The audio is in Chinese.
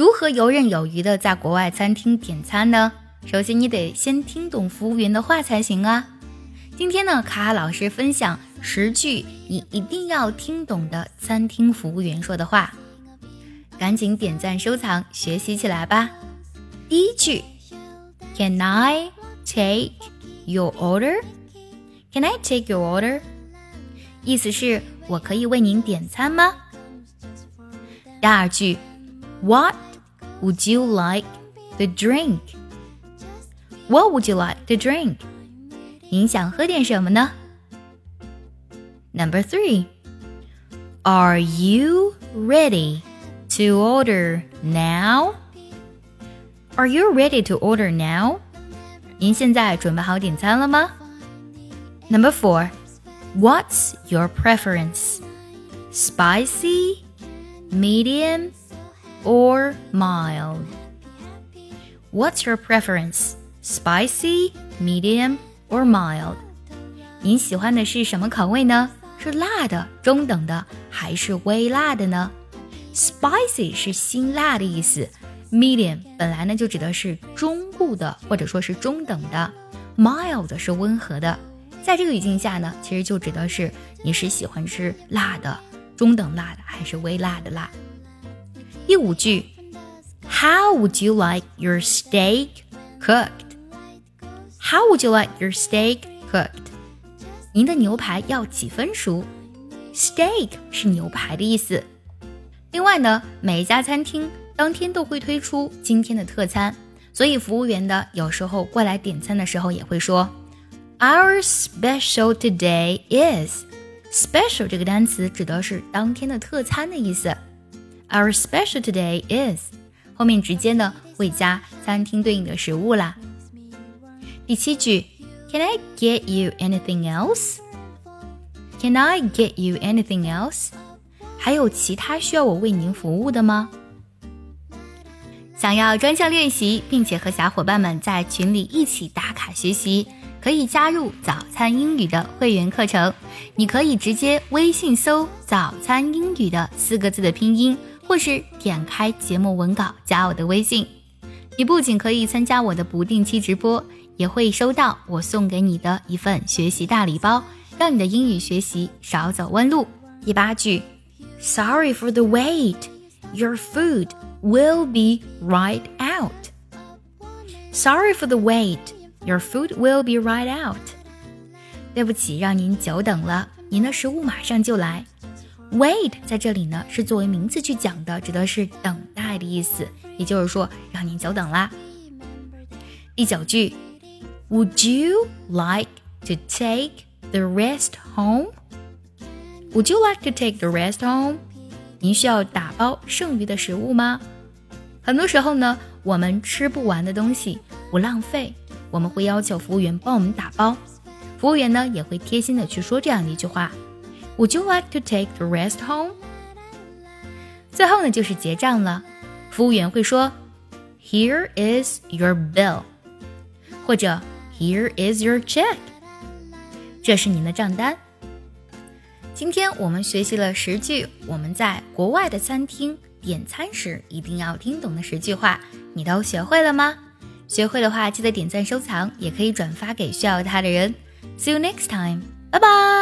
如何游刃有余的在国外餐厅点餐呢？首先，你得先听懂服务员的话才行啊。今天呢，卡卡老师分享十句你一定要听懂的餐厅服务员说的话，赶紧点赞收藏，学习起来吧。第一句，Can I take your order？Can I take your order？意思是我可以为您点餐吗？第二句，What would you like to drink？What would you like to drink？您想喝点什么呢？Number three, Are you ready to order now? Are you ready to order now? 您现在准备好点餐了吗？Number four, What's your preference? Spicy, medium, Or mild? What's your preference? Spicy, medium, or mild，您喜欢的是什么口味呢？是辣的、中等的，还是微辣的呢？Spicy 是辛辣的意思，medium 本来呢就指的是中部的或者说是中等的，mild 是温和的。在这个语境下呢，其实就指的是你是喜欢吃辣的、中等辣的，还是微辣的辣。第五句，How would you like your steak cooked？How would you like your steak cooked？您的牛排要几分熟？Steak 是牛排的意思。另外呢，每一家餐厅当天都会推出今天的特餐，所以服务员的有时候过来点餐的时候也会说，Our special today is。Special 这个单词指的是当天的特餐的意思。Our special today is 后面直接呢会加餐厅对应的食物啦。第七句，Can I get you anything else？Can I get you anything else？还有其他需要我为您服务的吗？想要专项练习，并且和小伙伴们在群里一起打卡学习，可以加入早餐英语的会员课程。你可以直接微信搜“早餐英语”的四个字的拼音，或是点开节目文稿加我的微信。你不仅可以参加我的不定期直播。也会收到我送给你的一份学习大礼包，让你的英语学习少走弯路。第八句，Sorry for the wait, your food will be right out. Sorry for the wait, your food will be right out. 对不起，让您久等了，您的食物马上就来。Wait 在这里呢是作为名词去讲的，指的是等待的意思，也就是说让您久等啦。第九句。Would you like to take the rest home? Would you like to take the rest home? 您需要打包剩余的食物吗？很多时候呢，我们吃不完的东西不浪费，我们会要求服务员帮我们打包。服务员呢也会贴心的去说这样的一句话：Would you like to take the rest home？最后呢就是结账了，服务员会说：Here is your bill，或者 Here is your check，这是您的账单。今天我们学习了十句我们在国外的餐厅点餐时一定要听懂的十句话，你都学会了吗？学会的话，记得点赞收藏，也可以转发给需要它的人。See you next time，拜拜。